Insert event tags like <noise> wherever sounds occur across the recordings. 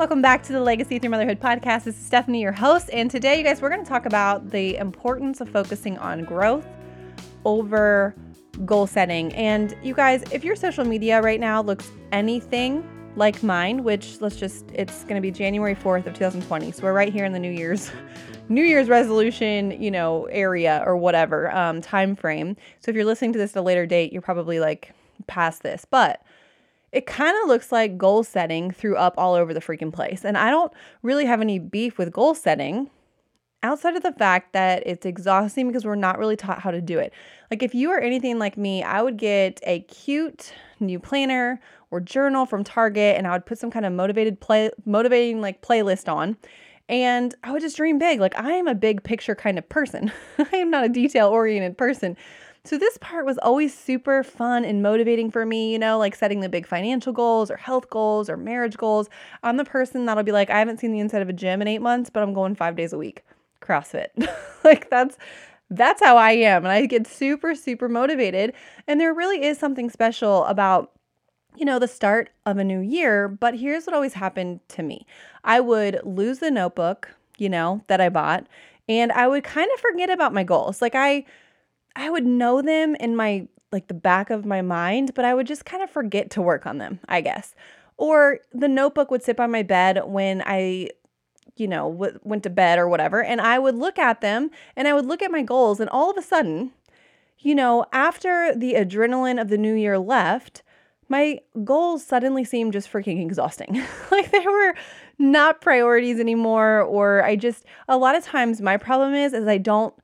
Welcome back to the Legacy Through Motherhood podcast. This is Stephanie, your host, and today, you guys, we're going to talk about the importance of focusing on growth over goal setting. And you guys, if your social media right now looks anything like mine, which let's just, it's going to be January 4th of 2020. So we're right here in the New Year's. <laughs> New Year's resolution, you know, area or whatever um, time frame. So if you're listening to this at a later date, you're probably like past this. But it kind of looks like goal setting threw up all over the freaking place. And I don't really have any beef with goal setting outside of the fact that it's exhausting because we're not really taught how to do it. Like, if you are anything like me, I would get a cute new planner or journal from Target and I would put some kind of motivated play, motivating like playlist on. And I would just dream big. Like, I am a big picture kind of person. <laughs> I am not a detail oriented person. So this part was always super fun and motivating for me, you know, like setting the big financial goals or health goals or marriage goals. I'm the person that'll be like, I haven't seen the inside of a gym in eight months, but I'm going five days a week. CrossFit. <laughs> like that's that's how I am. And I get super, super motivated. And there really is something special about you know, the start of a new year. But here's what always happened to me I would lose the notebook, you know, that I bought, and I would kind of forget about my goals. Like, I, I would know them in my like the back of my mind, but I would just kind of forget to work on them, I guess. Or the notebook would sit by my bed when I, you know, w- went to bed or whatever, and I would look at them and I would look at my goals, and all of a sudden, you know, after the adrenaline of the new year left, my goals suddenly seemed just freaking exhausting. <laughs> like they were not priorities anymore, or I just, a lot of times my problem is, is I don't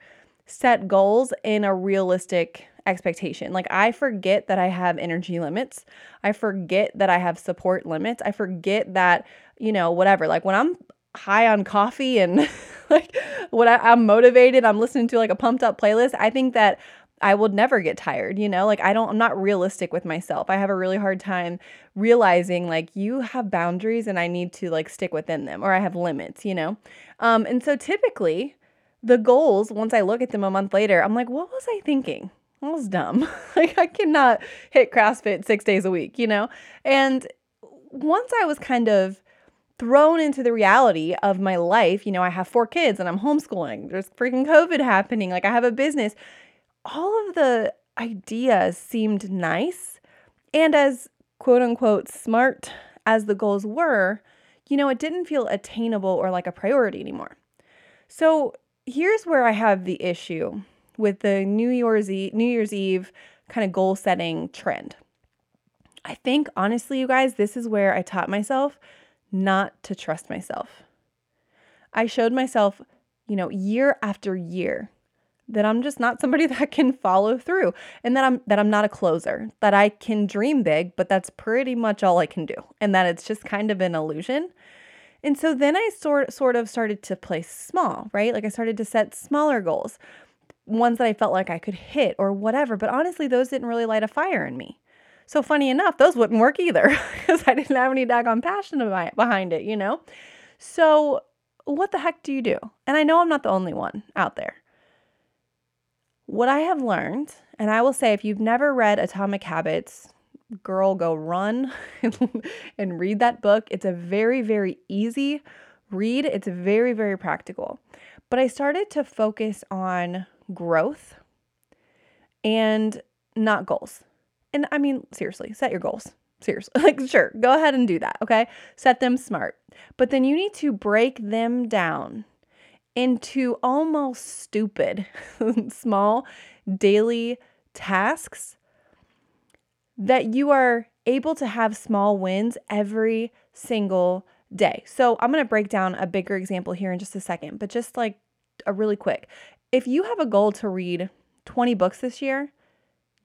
set goals in a realistic expectation. Like I forget that I have energy limits. I forget that I have support limits. I forget that, you know, whatever. Like when I'm high on coffee and <laughs> like when I, am motivated, I'm listening to like a pumped up playlist. I think that I will never get tired, you know? Like I don't I'm not realistic with myself. I have a really hard time realizing like you have boundaries and I need to like stick within them or I have limits, you know? Um and so typically the goals, once I look at them a month later, I'm like, what was I thinking? That was dumb. <laughs> like, I cannot hit CrossFit six days a week, you know? And once I was kind of thrown into the reality of my life, you know, I have four kids and I'm homeschooling, there's freaking COVID happening, like, I have a business. All of the ideas seemed nice. And as quote unquote smart as the goals were, you know, it didn't feel attainable or like a priority anymore. So here's where I have the issue with the New Year's Eve, New Year's Eve kind of goal setting trend. I think honestly, you guys, this is where I taught myself not to trust myself. I showed myself, you know, year after year that I'm just not somebody <laughs> that can follow through and that I'm that I'm not a closer, that I can dream big, but that's pretty much all I can do and that it's just kind of an illusion. And so then I sort sort of started to play small, right? Like I started to set smaller goals, ones that I felt like I could hit or whatever. But honestly, those didn't really light a fire in me. So funny enough, those wouldn't work either <laughs> because I didn't have any daggone passion behind it, you know? So what the heck do you do? And I know I'm not the only one out there. What I have learned, and I will say if you've never read Atomic Habits, girl, go run <laughs> and read that book. It's a very, very easy read, it's very, very practical. But I started to focus on growth and not goals. And I mean, seriously, set your goals. Seriously, <laughs> like, sure, go ahead and do that. Okay. Set them smart. But then you need to break them down into almost stupid, <laughs> small daily tasks that you are able to have small wins every single day. So, I'm going to break down a bigger example here in just a second, but just like a really quick. If you have a goal to read 20 books this year,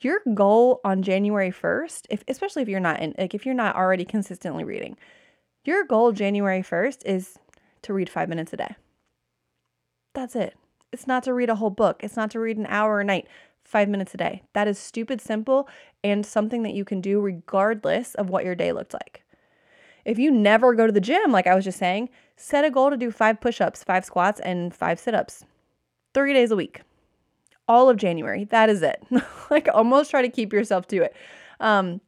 your goal on January 1st, if especially if you're not in like if you're not already consistently reading, your goal January 1st is to read 5 minutes a day. That's it. It's not to read a whole book. It's not to read an hour a night five minutes a day. That is stupid simple and something that you can do regardless of what your day looked like. If you never go to the gym, like I was just saying, set a goal to do five push ups, five squats, and five sit ups three days a week. All of January. That is it. <laughs> like almost try to keep yourself to it. Um,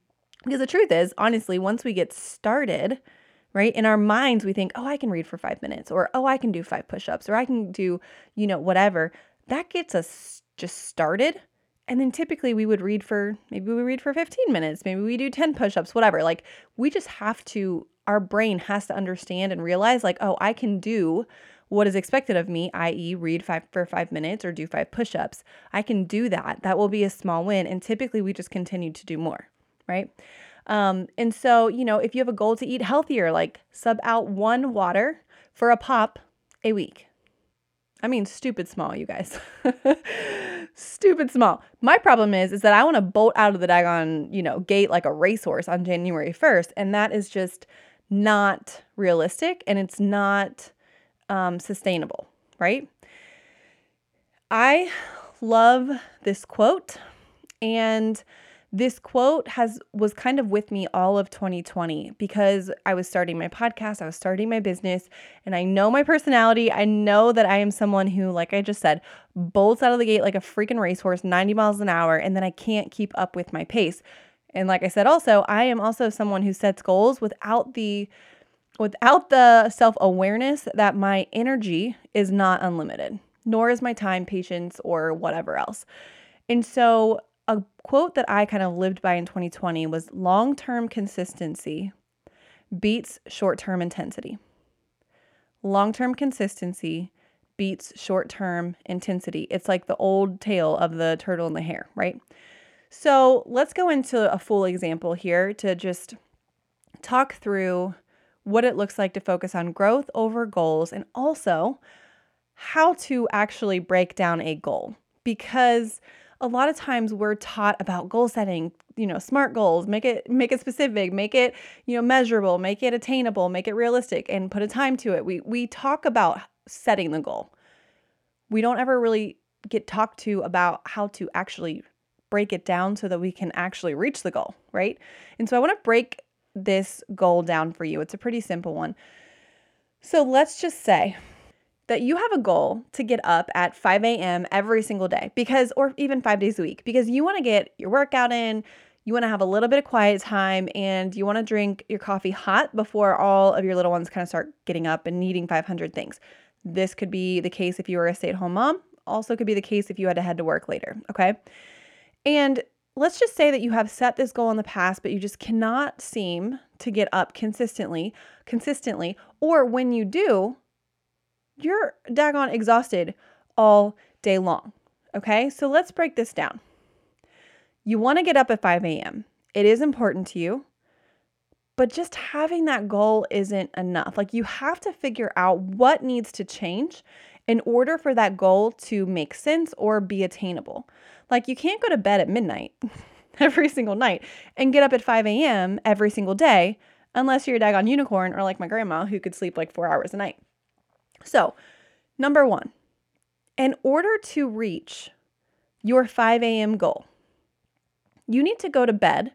because the truth is, honestly, once we get started, right? In our minds, we think, oh, I can read for five minutes, or oh, I can do five push ups, or I can do, you know, whatever. That gets us just started. And then typically we would read for maybe we read for 15 minutes, maybe we do 10 push ups, whatever. Like we just have to, our brain has to understand and realize, like, oh, I can do what is expected of me, i.e., read five for five minutes or do five push ups. I can do that. That will be a small win. And typically we just continue to do more, right? Um, and so, you know, if you have a goal to eat healthier, like sub out one water for a pop a week. I mean, stupid small, you guys. <laughs> stupid small. My problem is, is that I want to bolt out of the daggone, you know, gate like a racehorse on January 1st. And that is just not realistic and it's not um, sustainable, right? I love this quote and this quote has was kind of with me all of 2020 because I was starting my podcast, I was starting my business, and I know my personality. I know that I am someone who, like I just said, bolts out of the gate like a freaking racehorse, 90 miles an hour, and then I can't keep up with my pace. And like I said also, I am also someone who sets goals without the without the self-awareness that my energy is not unlimited, nor is my time, patience, or whatever else. And so a quote that I kind of lived by in 2020 was long term consistency beats short term intensity. Long term consistency beats short term intensity. It's like the old tale of the turtle and the hare, right? So let's go into a full example here to just talk through what it looks like to focus on growth over goals and also how to actually break down a goal. Because a lot of times we're taught about goal setting, you know, smart goals, make it make it specific, make it, you know, measurable, make it attainable, make it realistic and put a time to it. We we talk about setting the goal. We don't ever really get talked to about how to actually break it down so that we can actually reach the goal, right? And so I want to break this goal down for you. It's a pretty simple one. So let's just say that you have a goal to get up at 5 a.m. every single day because, or even five days a week, because you want to get your workout in, you want to have a little bit of quiet time, and you want to drink your coffee hot before all of your little ones kind of start getting up and needing 500 things. This could be the case if you were a stay at home mom, also could be the case if you had to head to work later. Okay. And let's just say that you have set this goal in the past, but you just cannot seem to get up consistently, consistently, or when you do, you're daggone exhausted all day long. Okay, so let's break this down. You want to get up at 5 a.m., it is important to you, but just having that goal isn't enough. Like you have to figure out what needs to change in order for that goal to make sense or be attainable. Like you can't go to bed at midnight <laughs> every single night and get up at 5 a.m. every single day unless you're a daggone unicorn or like my grandma who could sleep like four hours a night. So, number one, in order to reach your 5 a.m. goal, you need to go to bed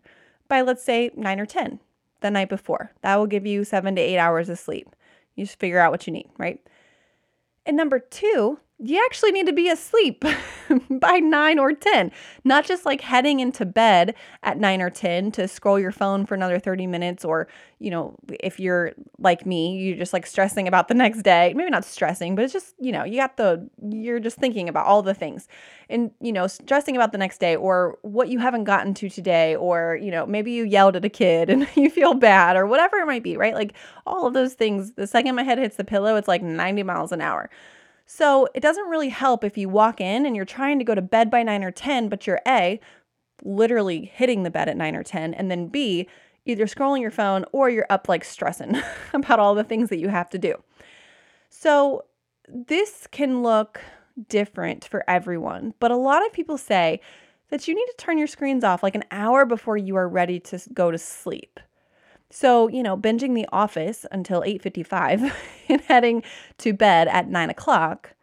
by, let's say, 9 or 10 the night before. That will give you seven to eight hours of sleep. You just figure out what you need, right? And number two, you actually need to be asleep <laughs> by 9 or 10, not just like heading into bed at 9 or 10 to scroll your phone for another 30 minutes or, you know, if you're like me, you're just like stressing about the next day. Maybe not stressing, but it's just, you know, you got the you're just thinking about all the things. And, you know, stressing about the next day or what you haven't gotten to today or, you know, maybe you yelled at a kid <laughs> and you feel bad or whatever it might be, right? Like all of those things, the second my head hits the pillow, it's like 90 miles an hour. So it doesn't really help if you walk in and you're trying to go to bed by 9 or 10, but you're A, literally hitting the bed at 9 or 10, and then B, either scrolling your phone or you're up like stressing <laughs> about all the things that you have to do. So this can look different for everyone, but a lot of people say that you need to turn your screens off like an hour before you are ready to go to sleep. So, you know, binging The Office until 8.55 <laughs> and heading to bed at 9 o'clock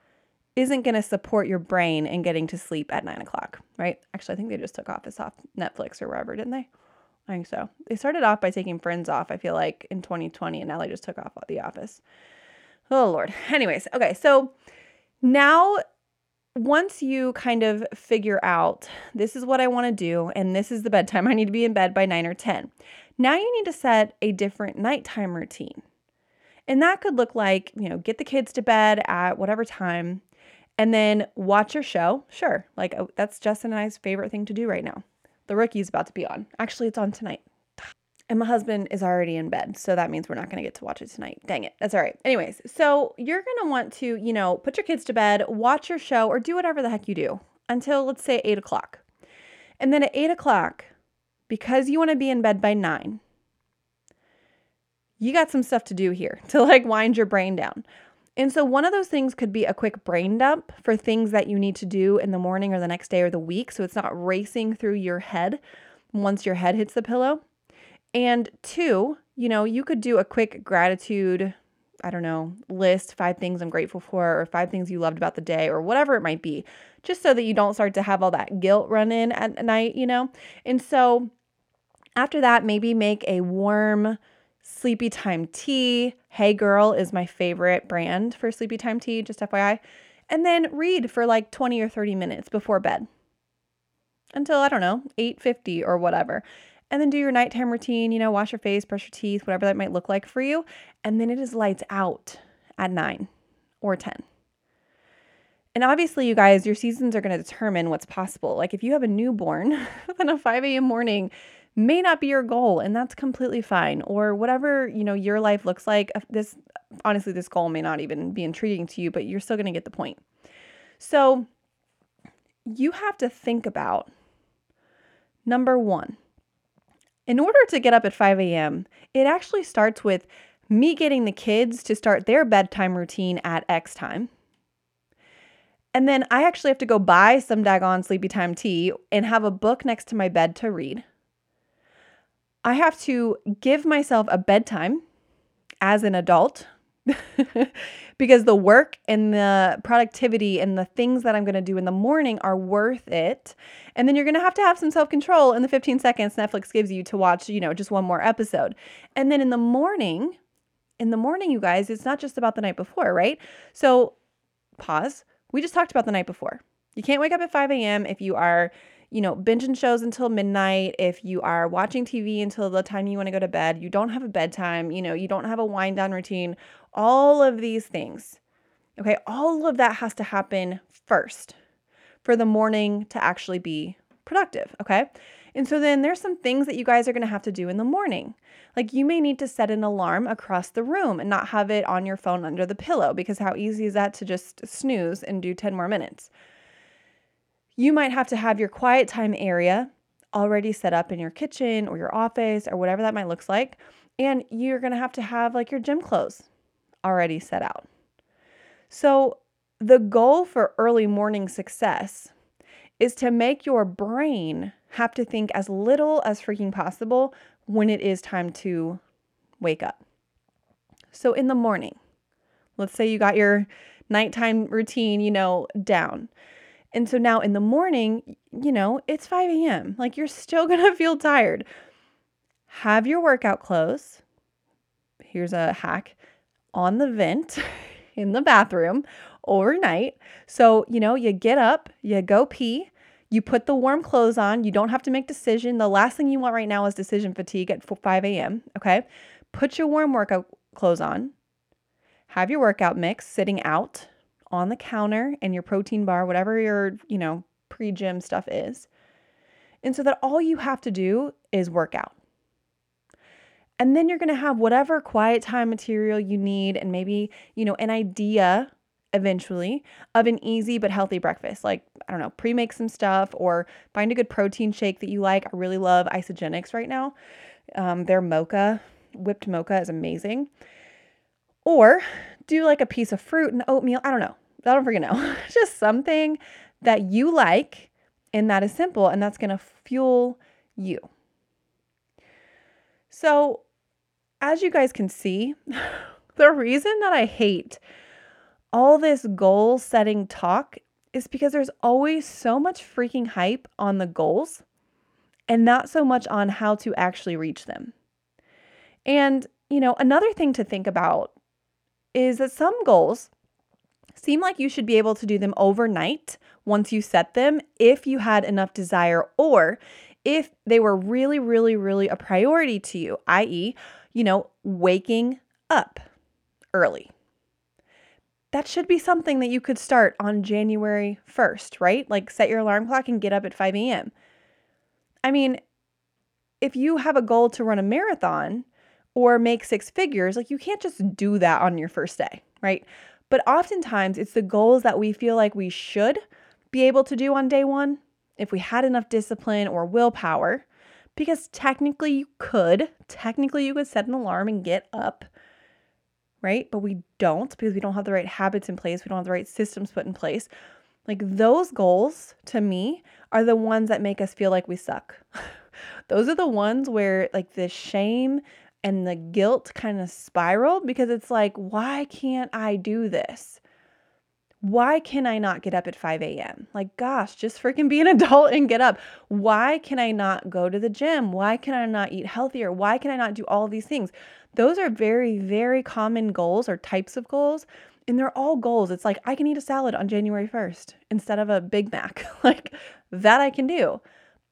isn't going to support your brain in getting to sleep at 9 o'clock, right? Actually, I think they just took Office off Netflix or wherever, didn't they? I think so. They started off by taking Friends off, I feel like, in 2020, and now they just took off The Office. Oh, Lord. Anyways, okay, so now once you kind of figure out this is what I want to do and this is the bedtime, I need to be in bed by 9 or 10. Now you need to set a different nighttime routine. And that could look like, you know, get the kids to bed at whatever time and then watch your show. Sure. Like oh, that's Justin and I's favorite thing to do right now. The rookie is about to be on. Actually, it's on tonight. <sighs> And my husband is already in bed. So that means we're not going to get to watch it tonight. Dang it. That's all right. Anyways, so you're going to want to, you know, put your kids to bed, watch your show, or do whatever the heck you do until, let's say, eight o'clock. And then at eight o'clock, because you want to be in bed by nine, you got some stuff to do here <laughs> to like wind your brain down. And so, one of those things could be a quick brain dump for things that you need to do in the morning or the next day or the week. So, it's not racing through your head once your head hits the pillow. And two, you know, you could do a quick gratitude, I don't know, list five things I'm grateful for, or five things you loved about the day, or whatever it might be, just so that you don't start to have all that guilt run in at night, you know? And so, after that, maybe make a warm, Sleepy Time tea. Hey Girl is my favorite brand for Sleepy Time tea, just FYI. And then read for like 20 or 30 minutes before bed until I don't know, 8:50 or whatever. And then do your nighttime routine, you know, wash your face, brush your teeth, whatever that might look like for you, and then it is lights out at 9 or 10. And obviously, you guys, your seasons are going to determine what's possible. Like if you have a newborn, <laughs> then a 5 a.m. morning may not be your goal and that's completely fine or whatever you know your life looks like uh, this honestly this goal may not even be intriguing to you but you're still going to get the point so you have to think about number one in order to get up at 5 a.m it actually starts with me getting the kids to start their bedtime routine at x time and then I actually have to go buy some daggone sleepy time tea and have a book next to my bed to read. I have to give myself a bedtime as an adult <laughs> because the work and the productivity and the things that I'm going to do in the morning are worth it. And then you're going to have to have some self-control in the 15 seconds Netflix gives you to watch, you know, just one more episode. And then in the morning, in the morning you guys, it's not just about the night before, right? So pause. We just talked about the night before. You can't wake up at 5 a.m. if you are you know, binging shows until midnight, if you are watching TV until the time you want to go to bed, you don't have a bedtime, you know, you don't have a wind down routine, all of these things. Okay, all of that has to happen first for the morning to actually be productive. Okay. And so then there's some things that you guys are going to have to do in the morning. Like you may need to set an alarm across the room and not have it on your phone under the pillow because how easy is that to just snooze and do 10 more minutes? You might have to have your quiet time area already set up in your kitchen or your office or whatever that might looks like. And you're going to have to have like your gym clothes already set out. So, the goal for early morning success is to make your brain have to think as little as freaking possible when it is time to wake up. So, in the morning, let's say you got your nighttime routine, you know, down. And so now in the morning, you know, it's 5 a.m. Like you're still <laughs> to feel tired. Have your workout clothes. Here's a hack on the vent <laughs> in the bathroom overnight. So, you know, you get up, you go pee, you put the warm clothes on. You don't have to make decision. The last thing you want right now is decision fatigue at 5 a.m. Okay. Put your warm workout clothes on. Have your workout mix sitting out on the counter and your protein bar, whatever your, you know, pre gym stuff is. And so that all you have to do is work out. And then you're going to have whatever quiet time material you need and maybe, you know, an idea eventually of an easy but healthy breakfast. Like, I don't know, pre make some stuff or find a good protein shake that you like. I really love Isagenix right now. Um, their mocha, whipped mocha is amazing. Or do like a piece of fruit and oatmeal. I don't know. I don't freaking know. <laughs> Just something that you like and that is simple and that's going to fuel you. So, as you guys can see, <laughs> the reason that I hate all this goal setting talk is because there's always so much freaking hype on the goals and not so much on how to actually reach them. And, you know, another thing to think about is that some goals seem like you should be able to do them overnight once you set them if you had enough desire or if they were really, really, really a priority to you, i.e., you know, waking up early. That should be something that you could start on January 1st, right? Like set your alarm clock and get up at 5 a.m. I mean, if you have a goal to run a marathon or make six figures, like you can't just do that on your first day, right? But oftentimes it's the goals that we feel like we should be able to do on day one if we had enough discipline or willpower, because technically you could, technically you could set an alarm and get up, right? But we don't because we don't have the right habits in place, we don't have the right systems put in place. Like those goals to me are the ones that make us feel like we suck. <laughs> those are the ones where like the shame and the guilt kind of spiral because it's like, why can't I do this? Why can I not get up at 5 a.m.? Like, gosh, just freaking be an <laughs> adult and get up. Why can I not go to the gym? Why can I not eat healthier? Why can I not do all these things? Those are very, very common goals or types of goals. And they're all goals. It's like, I can eat a salad on January 1st instead of a Big Mac. <laughs> like, that I can do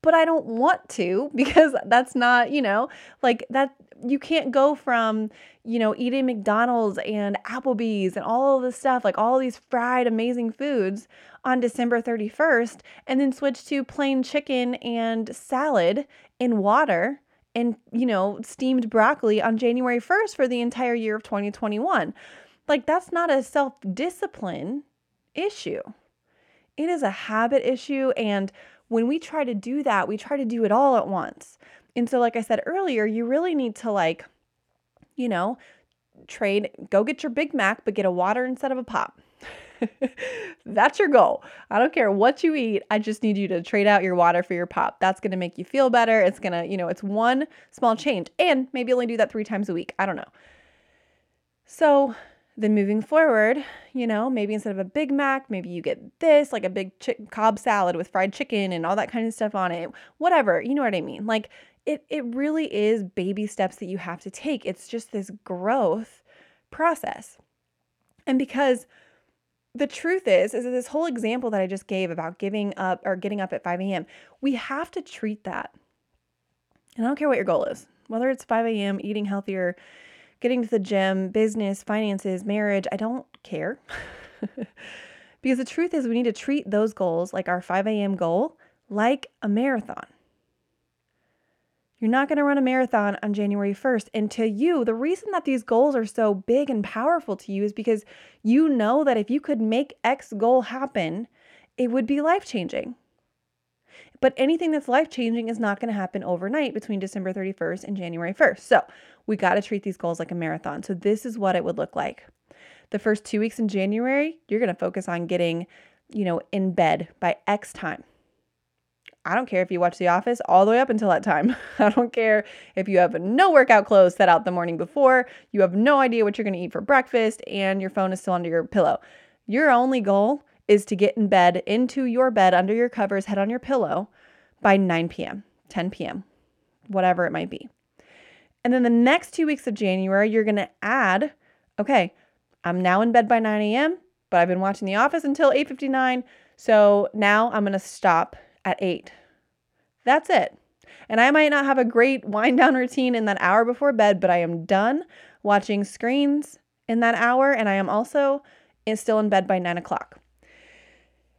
but I don't want to <laughs> because that's not, you know, like that you can't go from, you know, eating McDonald's and Applebee's and all of this stuff, like all these fried amazing foods on December 31st and then switch to plain chicken and salad and water and, you know, steamed broccoli on January 1st for the entire year of 2021. Like that's not a self-discipline issue. It is a habit issue and when we try to do that, we try to do it all at once. And so, like I said earlier, you really need to, like, you know, trade, go get your Big Mac, but get a water instead of a pop. <laughs> That's your goal. I don't care what you eat. I just need you to trade out your water for your pop. That's going to make you feel better. It's going to, you know, it's one small change. And maybe only do that three times a week. I don't know. So, then moving forward, you know, maybe instead of a Big Mac, maybe you get this, like a big chick- Cobb salad with fried chicken and all that kind of stuff on it. Whatever, you know what I mean? Like it it really is baby steps that you have to take. It's just this growth process. And because the truth is, is that this whole example that I just gave about giving up or getting up at 5 a.m., we have to treat that. And I don't care what your goal is, whether it's 5 a.m., eating healthier, getting to the gym, business, finances, marriage, I don't care. <laughs> because the truth is, we need to treat those goals, like our 5 a.m. goal, like a marathon. You're not going to run a marathon on January 1st. And to you, the reason that these goals are so big and powerful to you is because you know that if you could make X goal happen, it would be life changing. But anything that's life changing is not going to happen overnight between December 31st and January 1st. So we got to treat these goals like a marathon. So this is what it would look like. The first two weeks in January, you're going to focus on getting, you know, in bed by X time. I don't care if you watch The Office all the way up until that time. <laughs> I don't care if you have no workout clothes set out the morning before, you have no idea what you're going to eat for breakfast, and your phone is still under your pillow. Your only goal is to get in bed, into your bed, under your covers, head on your pillow by 9 p.m., 10 p.m., whatever it might be. And then the next two weeks of January, you're going to add, okay, I'm now in bed by 9 a.m., but I've been watching The Office until 8:59, so now I'm going to stop at 8. That's it. And I might not have a great <laughs> wind down routine in that hour before bed, but I am done watching screens in that hour, and I am also still in bed by 9 o'clock.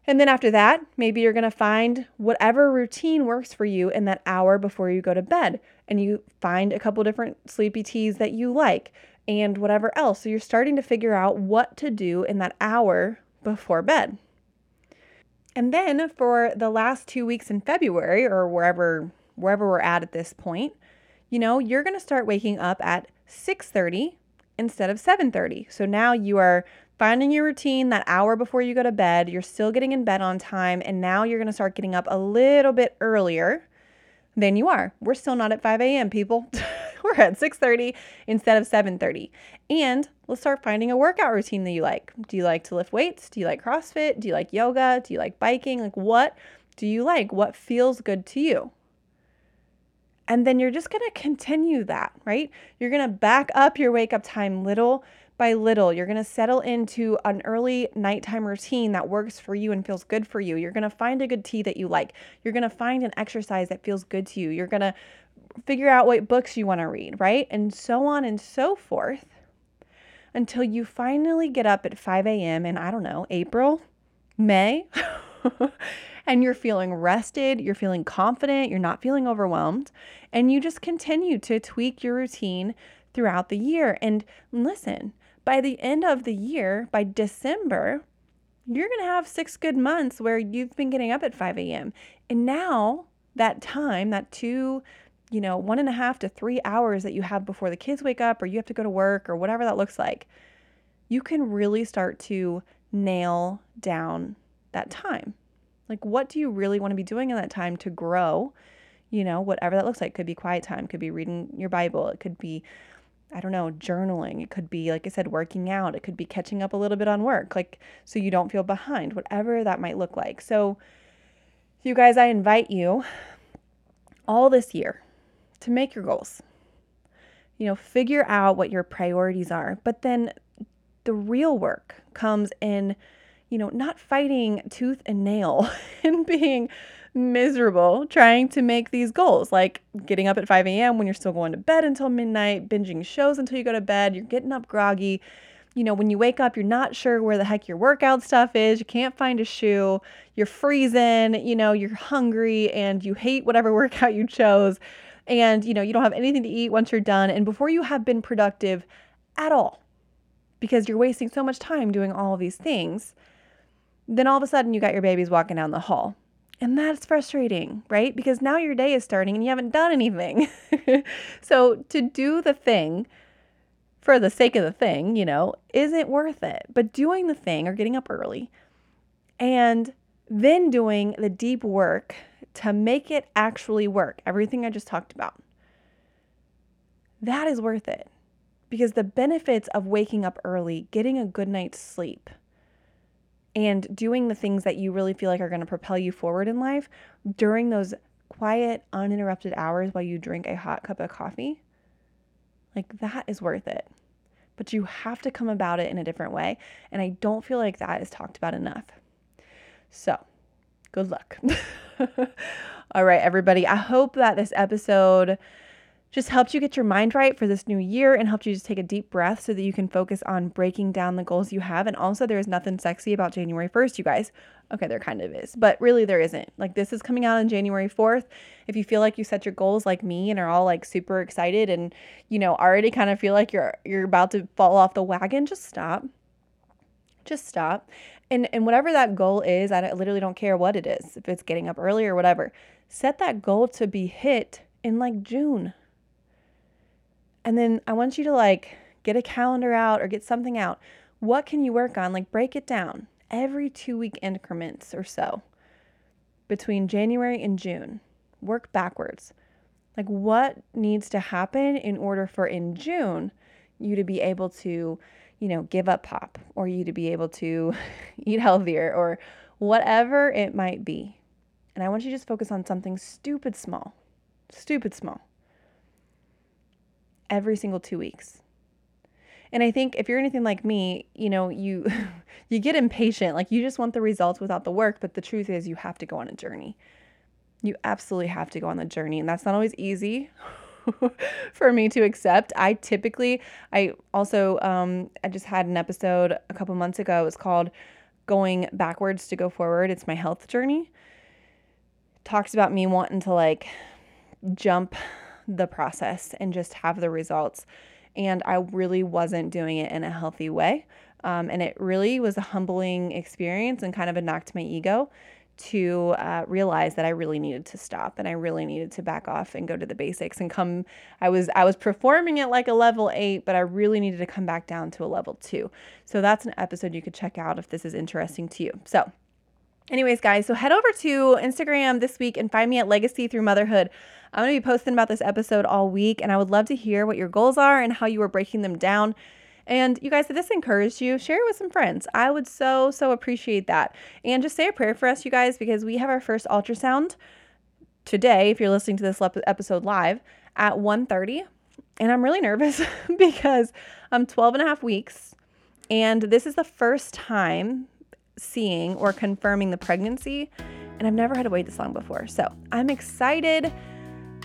And then after that, maybe you're going to find whatever routine works for you in that hour before you go to bed. And you find a couple different sleepy teas that you like and whatever else. So you're starting to figure out what to do in that hour before bed. And then for the last 2 weeks in February or wherever wherever we're at at this point, you know, you're going to start waking up at 6:30 instead of 7:30. So now you are finding your routine that hour before you go to bed. You're still getting in bed on time, and now you're going to start getting up a little bit earlier than you are. We're still not at 5 a.m., people. <laughs> We're at 6:30 instead of 7:30. And let's start finding a workout routine that you like. Do you like to lift weights? Do you like CrossFit? Do you like yoga? Do you like biking? Like what do you like? What feels good to you? And then you're just going to continue that, right? You're going to back up your wake up time little by little. You're going to settle into an early nighttime routine that works for you and feels good for you. You're going to find a good tea that you like. You're going to find an exercise that feels good to you. You're going to figure out what books you want to read, right? And so on and so forth until you finally get up at 5 a.m. in, I don't know, April, May, <laughs> and you're feeling rested, you're feeling confident, you're not feeling overwhelmed, and you just continue to tweak your routine throughout the year. And listen, by the end of the year, by December, you're going to have six good months where you've been getting up at 5 a.m. And now that time, that two, you know, one and a half to three hours that you have before the kids wake up or you have to go to work or whatever that looks like, you can really start to nail down that time. Like, what do you really want to be doing in that time to grow? You know, whatever that looks like. Could be quiet time, could be reading your Bible, it could be I don't know, journaling. It could be, like I said, working out. It could be catching up a little bit on work, like so you don't feel behind, whatever that might look like. So, you guys, I invite you all this year to make your goals. You know, figure out what your priorities are, but then the real work comes in, you know, not fighting tooth and nail <laughs> and being miserable trying to make these goals, like getting up at 5 a.m. when you're still going to bed until midnight, binging shows until you go to bed, you're getting up groggy. You know, when you wake up, you're not sure where the heck your workout stuff is. You can't find a shoe. You're freezing. You know, you're hungry and you hate whatever <laughs> workout you chose. And, you know, you don't have anything to eat once you're done. And before you have been productive at all, because you're wasting so much time doing all these things, then all of a sudden you got your babies walking down the hall and that's frustrating, right? Because now your day is starting and you haven't done anything. <laughs> so to do the thing for the sake of the thing, you know, isn't worth it. But doing the thing or getting up early and then doing the deep work to make it actually work, everything I just talked about, that is worth it. Because the benefits of waking up early, getting a good night's sleep, and doing the things that you really feel like are going to propel you forward in life during those quiet, uninterrupted hours while you drink a hot cup of coffee, like that is worth it. But you have to come about it in a different way. And I don't feel like that is talked about enough. So, good luck. <laughs> All right, everybody. I hope that this episode just helped you get your mind right for this new year and helped you just take a deep breath so that you can focus on breaking down the goals you have. And also, there is nothing sexy about January 1st, you guys. Okay, there kind of is, but really there isn't. Like, this is coming out on January 4th. If you feel like you set your goals like me and are all like super excited and, you know, already kind of feel like you're you're about to fall off the wagon, just stop. Just stop. And and whatever that goal is, I literally don't care what it is. If it's getting up early or whatever, set that goal to be hit in like June and then I want you to like get a calendar out or get something out. What can you work on? Like break it down every two week increments or so between January and June. Work backwards. Like what needs to happen in order for in June you to be able to, you know, give up pop or you to be able to <laughs> eat healthier or whatever it might be. And I want you to just focus on something stupid small. Stupid small every single two weeks. And I think if you're anything like me, you know, you <laughs> you get impatient. Like you just want the results without the work, but the truth is you have to go on a journey. You absolutely have to go on the journey, and that's not always easy <laughs> for me to accept. I typically I also um I just had an episode a couple months ago. It was called Going Backwards to Go Forward. It's my health journey. Talks about me wanting to like jump the process and just have the results. And I really wasn't doing it in a healthy way. Um, and it really was a humbling experience and kind of a knock to my ego to uh, realize that I really needed to stop and I really needed to back off and go to the basics and come. I was I was performing at like a level eight, but I really needed to come back down to a level two. So that's an episode you could check out if this is interesting to you. So Anyways, guys, so head over to Instagram this week and find me at Legacy Through Motherhood. I'm going to be posting about this episode all week, and I would love to hear what your goals are and how you are breaking them down. And you guys, if this encouraged you, share it with some friends. I would so, so appreciate that. And just say a prayer for us, you guys, because we have our first ultrasound today, if you're listening to this episode live, at 1.30. And I'm really nervous <laughs> because I'm 12 and a half weeks, and this is the first time seeing or confirming the pregnancy, and I've never had to wait this long before. So I'm excited,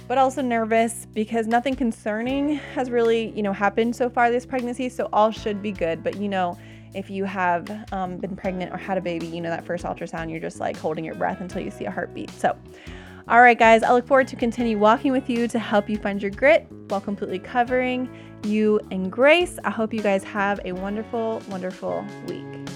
but also nervous because nothing concerning has really, you know, happened so far this pregnancy. So all should be good. But you know, if you have um, been pregnant or had a baby, you know, that first ultrasound, you're just like holding your breath until you see a heartbeat. So, all right, guys, I look forward to continue walking with you to help you find your grit while completely covering you in grace. I hope you guys have a wonderful, wonderful week.